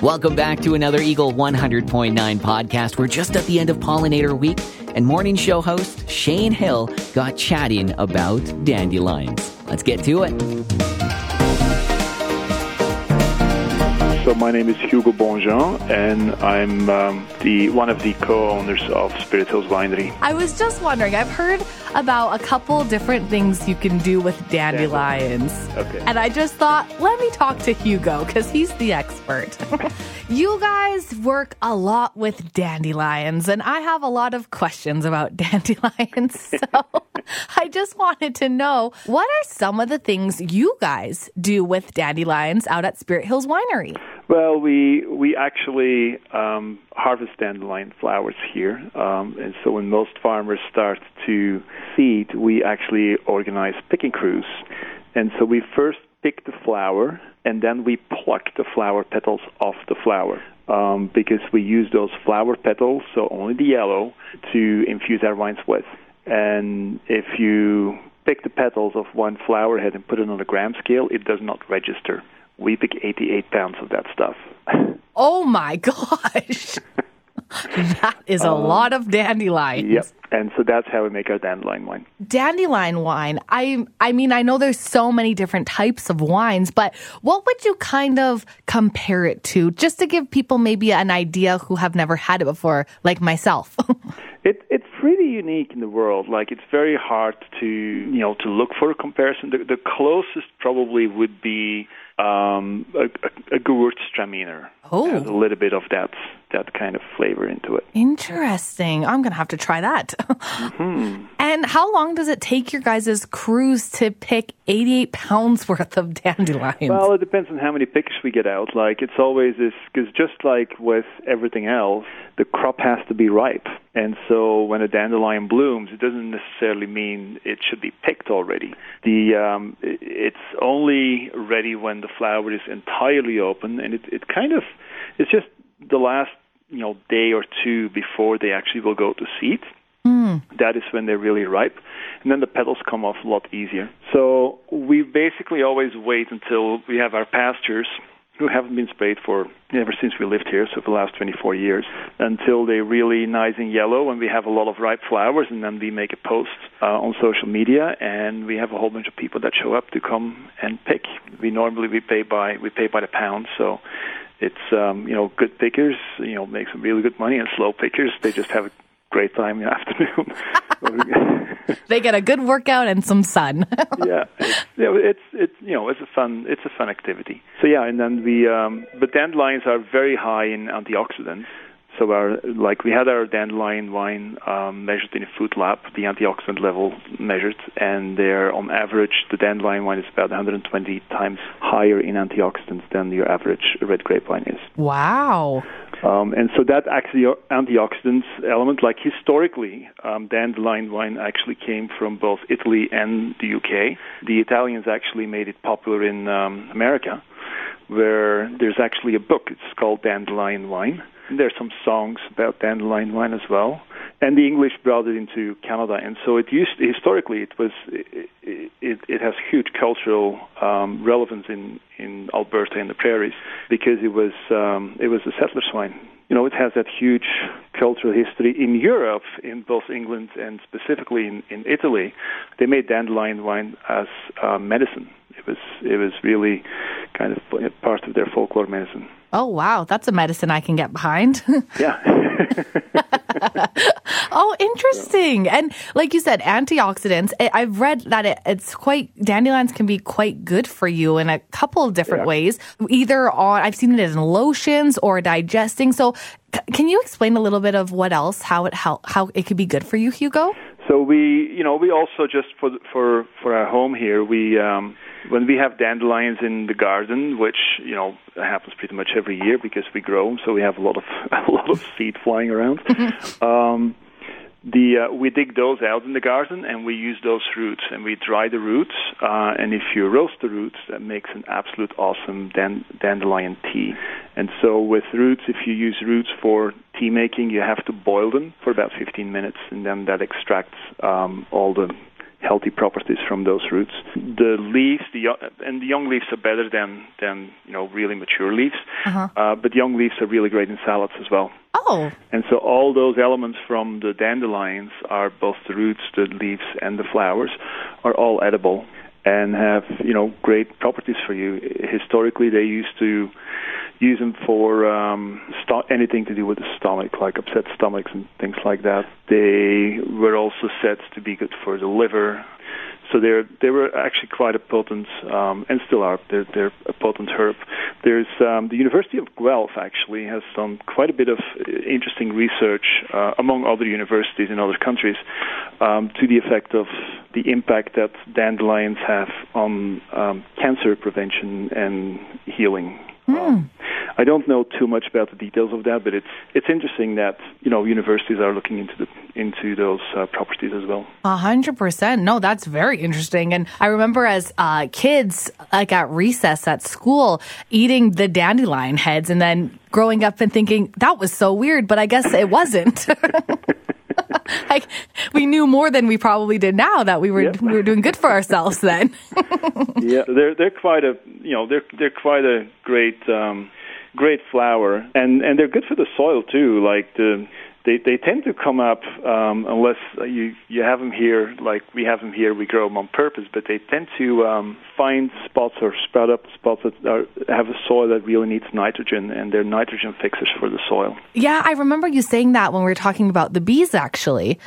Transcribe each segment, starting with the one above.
Welcome back to another Eagle 100.9 podcast. We're just at the end of pollinator week, and morning show host Shayne Hill got chatting about dandelions. Let's get to it. So my name is Hugo Bonjean, and I'm um, the one of the co-owners of Spirit Hills Winery. I was just wondering. I've heard about a couple different things you can do with dandelions, Okay. and I just thought, let me talk to Hugo because he's the expert. you guys work a lot with dandelions, and I have a lot of questions about dandelions. So I just wanted to know what are some of the things you guys do with dandelions out at Spirit Hills Winery? Well, we we actually um, harvest dandelion flowers here, um, and so when most farmers start to seed, we actually organize picking crews, and so we first pick the flower, and then we pluck the flower petals off the flower. Um, because we use those flower petals, so only the yellow, to infuse our wines with. And if you pick the petals of one flower head and put it on a gram scale, it does not register. We pick 88 pounds of that stuff. Oh my gosh. that is a um, lot of dandelions. Yep. And so that's how we make our dandelion wine. Dandelion wine. I I mean, I know there's so many different types of wines, but what would you kind of compare it to just to give people maybe an idea who have never had it before like myself? It, it's pretty unique in the world. Like it's very hard to you know to look for a comparison. The, the closest probably would be um, a, a, a Gewürztraminer. Oh. Has a little bit of that that kind of flavor into it. Interesting. I'm going to have to try that. And how long does it take your guys' crews to pick 88 pounds worth of dandelions? Well, it depends on how many picks we get out. Like it's always this because just like with everything else, the crop has to be ripe, and so when a dandelion blooms, it doesn't necessarily mean it should be picked already. The um, it's only ready when the flower is entirely open, and it it kind of it's just the last you know day or two before they actually will go to seed. That is when they're really ripe, and then the petals come off a lot easier. So we basically always wait until we have our pastures, who haven't been sprayed for ever since we lived here, so for the last 24 years, until they're really nice and yellow, and we have a lot of ripe flowers, and then we make a post uh, on social media, and we have a whole bunch of people that show up to come and pick. We normally we pay by we pay by the pound, so it's um, you know good pickers you know make some really good money, and slow pickers they just have a great time in the afternoon. they get a good workout and some sun. yeah, it's, it's it's you know it's a fun it's a fun activity. So yeah, and then we um, but dandelions are very high in antioxidants. So our like we had our dandelion wine um, measured in a food lab, the antioxidant level measured, and they're on average the dandelion wine is about 120 times higher in antioxidants than your average red grape wine is. wow. Um, and so that actually antioxidants element, like historically, um, dandelion wine actually came from both Italy and the UK. The Italians actually made it popular in um, America, where there's actually a book. It's called Dandelion Wine. There's some songs about dandelion wine as well. And the English brought it into Canada, and so it used historically it was it, it, it has huge cultural um, relevance in in Alberta and the prairies because it was um, it was a settler's wine. You know, it has that huge cultural history in Europe, in both England and specifically in, in Italy. They made dandelion wine as uh, medicine. It was it was really kind of part of their folklore medicine. Oh, wow. That's a medicine I can get behind. Yeah. oh, interesting. And like you said, antioxidants. I've read that it, it's quite, dandelions can be quite good for you in a couple of different Yeah. ways. Either on, I've seen it in lotions or digesting. So c- can you explain a little bit of what else, how it, how, how it could be good for you, Hugo? So we, you know, we also just for for for our home here, we um, when we have dandelions in the garden, which you know happens pretty much every year because we grow them, so we have a lot of a lot of seed flying around. um, the uh, we dig those out in the garden and we use those roots and we dry the roots uh, and if you roast the roots that makes an absolute awesome dan- dandelion tea. And so with roots if you use roots for tea making you have to boil them for about 15 minutes and then that extracts um, all the healthy properties from those roots. The leaves, the and the young leaves are better than than you know really mature leaves, Uh-huh. uh, but young leaves are really great in salads as well. Oh, And so all those elements from the dandelions are both the roots, the leaves, and the flowers are all edible and have you know great properties for you. Historically, they used to use them for um, sto- anything to do with the stomach, like upset stomachs and things like that. They were also said to be good for the liver. So they're they were actually quite a potent, um, and still are. They're they're a potent herb. There's um, the University of Guelph actually has done quite a bit of uh, interesting research uh, among other universities in other countries um, to the effect of the impact that dandelions have on um, cancer prevention and healing. Um, I don't know too much about the details of that, but it's it's interesting that you know universities are looking into the into those uh, properties as well. A hundred percent. No, that's very interesting. And I remember as uh, kids, like at recess at school, eating the dandelion heads, and then growing up and thinking that was so weird, but I guess it wasn't. like we knew more than we probably did now that we were Yep. we were doing good for ourselves then. Yeah, they're they're quite a you know they're they're quite a great um, great flower, and and they're good for the soil too. Like the they they tend to come up um, unless you you have them here like we have them here. We grow them on purpose, but they tend to um, find spots or sprout up spots that are, have a soil that really needs nitrogen, and they're nitrogen fixers for the soil. yeah, I remember you saying that when we were talking about the bees. Actually,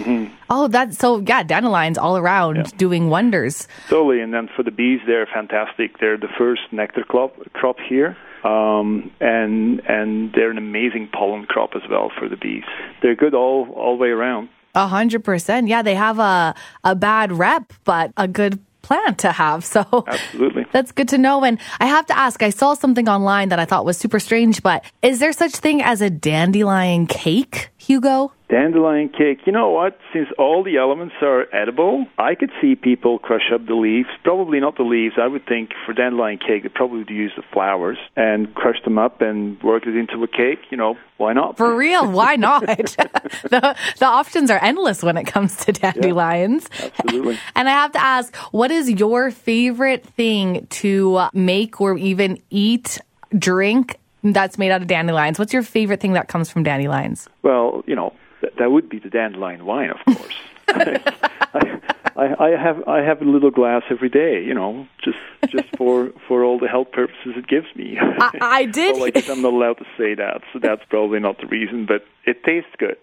oh, that's so yeah, dandelions all around doing wonders. Totally, and then for the bees, they're fantastic. They're the first nectar crop crop here, um, and and they're an amazing pollen crop as well for the bees. They're good all all the way around. A hundred percent. Yeah, they have a a bad rep, but a good plant to have. So Absolutely. that's good to know. And I have to ask, I saw something online that I thought was super strange, but is there such thing as a dandelion cake, Hugo? Dandelion cake. You know what? Since all the elements are edible, I could see people crush up the leaves. Probably not the leaves. I would think for dandelion cake, they probably would use the flowers and crush them up and work it into a cake. You know, why not? For real, why not? the the options are endless when it comes to dandelions. Absolutely. And I have to ask, what is your favorite thing to make or even eat, drink that's made out of dandelions? What's your favorite thing that comes from dandelions? Well, you know, th- that would be the dandelion wine, of course. I, I, I have I have a little glass every day, you know, just just for for all the health purposes it gives me. I, I did. Well, I guess I'm not allowed to say that, so that's probably not the reason, but it tastes good.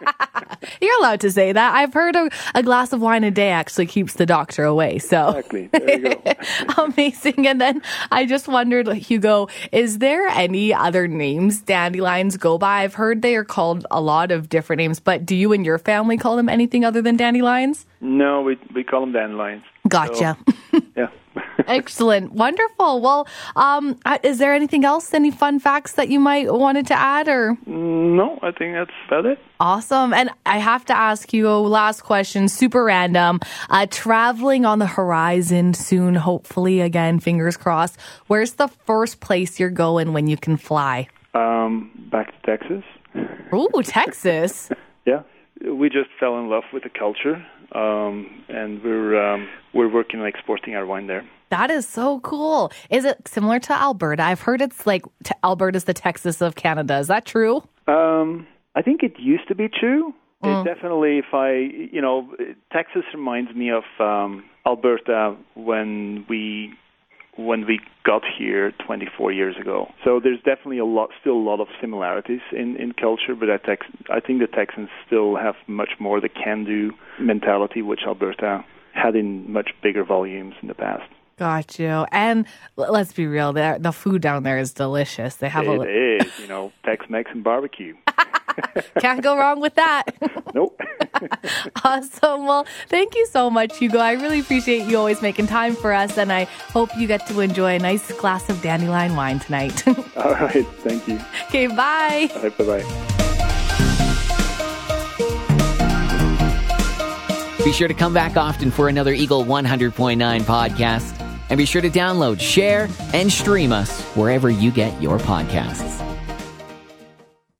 You're allowed to say that. I've heard a, a glass of wine a day actually keeps the doctor away. So Exactly. There you go. amazing. And then I just wondered, Hugo, is there any other names dandelions go by? I've heard they are called a lot of different names, but do you and your family call them anything other than dandelions? No, we we call them dandelions. Gotcha. Yeah. Excellent. Wonderful. Well, um, is there anything else, any fun facts that you might wanted to add or? no, I think that's about it. Awesome. And I have to ask you a last question, super random. Uh, traveling on the horizon soon, hopefully, again, fingers crossed. Where's the first place you're going when you can fly? Um, back to Texas. Ooh, Texas. Yeah, we just fell in love with the culture, um, and we're um, we're working on exporting our wine there. That is so cool. Is it similar to Alberta? I've heard it's like t- Alberta's the Texas of Canada. Is that true? Um, I think it used to be true. It definitely, if I, you know, Texas reminds me of um, Alberta when we when we got here 24 years ago. So there's definitely a lot, still a lot of similarities in in culture, but I, Tex- I think the Texans still have much more the can-do mentality, which Alberta had in much bigger volumes in the past. Got you. And let's be real, the, the food down there is delicious. They have a It is, you know, Tex-Mex and barbecue. can't go wrong with that. Nope. awesome. Well, thank you so much, Hugo. I really appreciate you always making time for us, and I hope you get to enjoy a nice glass of dandelion wine tonight. All right, thank you. okay, bye. All right, bye-bye. Be sure to come back often for another Eagle 100.9 podcast. And be sure to download, share, and stream us wherever you get your podcasts.